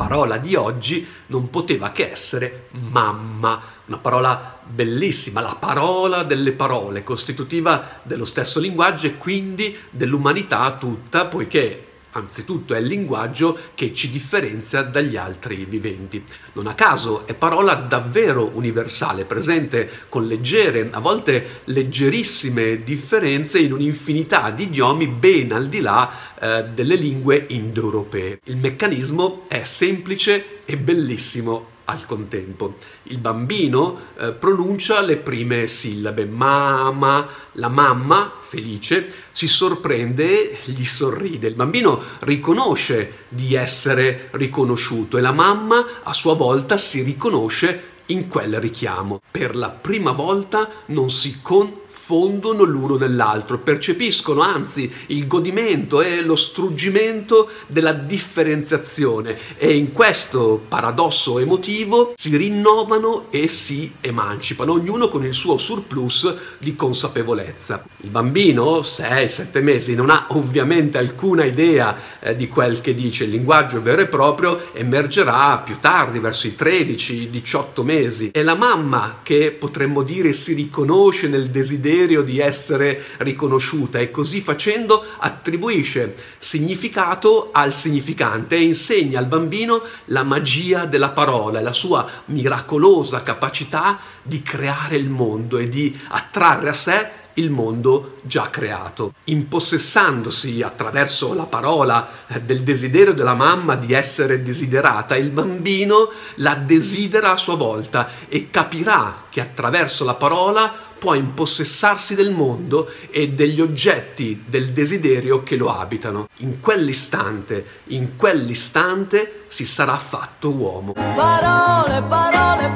La parola di oggi non poteva che essere mamma, una parola bellissima, la parola delle parole, costitutiva dello stesso linguaggio e quindi dell'umanità tutta, poiché Anzitutto è il linguaggio che ci differenzia dagli altri viventi. Non a caso è parola davvero universale, presente con leggere, a volte leggerissime differenze in un'infinità di idiomi ben al di là eh, delle lingue indoeuropee. Il meccanismo è semplice e bellissimo al contempo. Il bambino eh, pronuncia le prime sillabe, mamma, la mamma, felice, si sorprende gli sorride. Il bambino riconosce di essere riconosciuto e la mamma a sua volta si riconosce in quel richiamo. Per la prima volta non si con fondono l'uno nell'altro, percepiscono anzi il godimento e lo struggimento della differenziazione e in questo paradosso emotivo si rinnovano e si emancipano, ognuno con il suo surplus di consapevolezza. Il bambino, 6-7 mesi, non ha ovviamente alcuna idea eh, di quel che dice, il linguaggio vero e proprio emergerà più tardi, verso i 13-18 mesi. È la mamma che potremmo dire si riconosce nel desiderio desiderio di essere riconosciuta e così facendo attribuisce significato al significante e insegna al bambino la magia della parola, la sua miracolosa capacità di creare il mondo e di attrarre a sé il mondo già creato, impossessandosi attraverso la parola eh, del desiderio della mamma di essere desiderata, il bambino la desidera a sua volta e capirà che attraverso la parola può impossessarsi del mondo e degli oggetti del desiderio che lo abitano. In quell'istante, in quell'istante si sarà fatto uomo. Parole, parole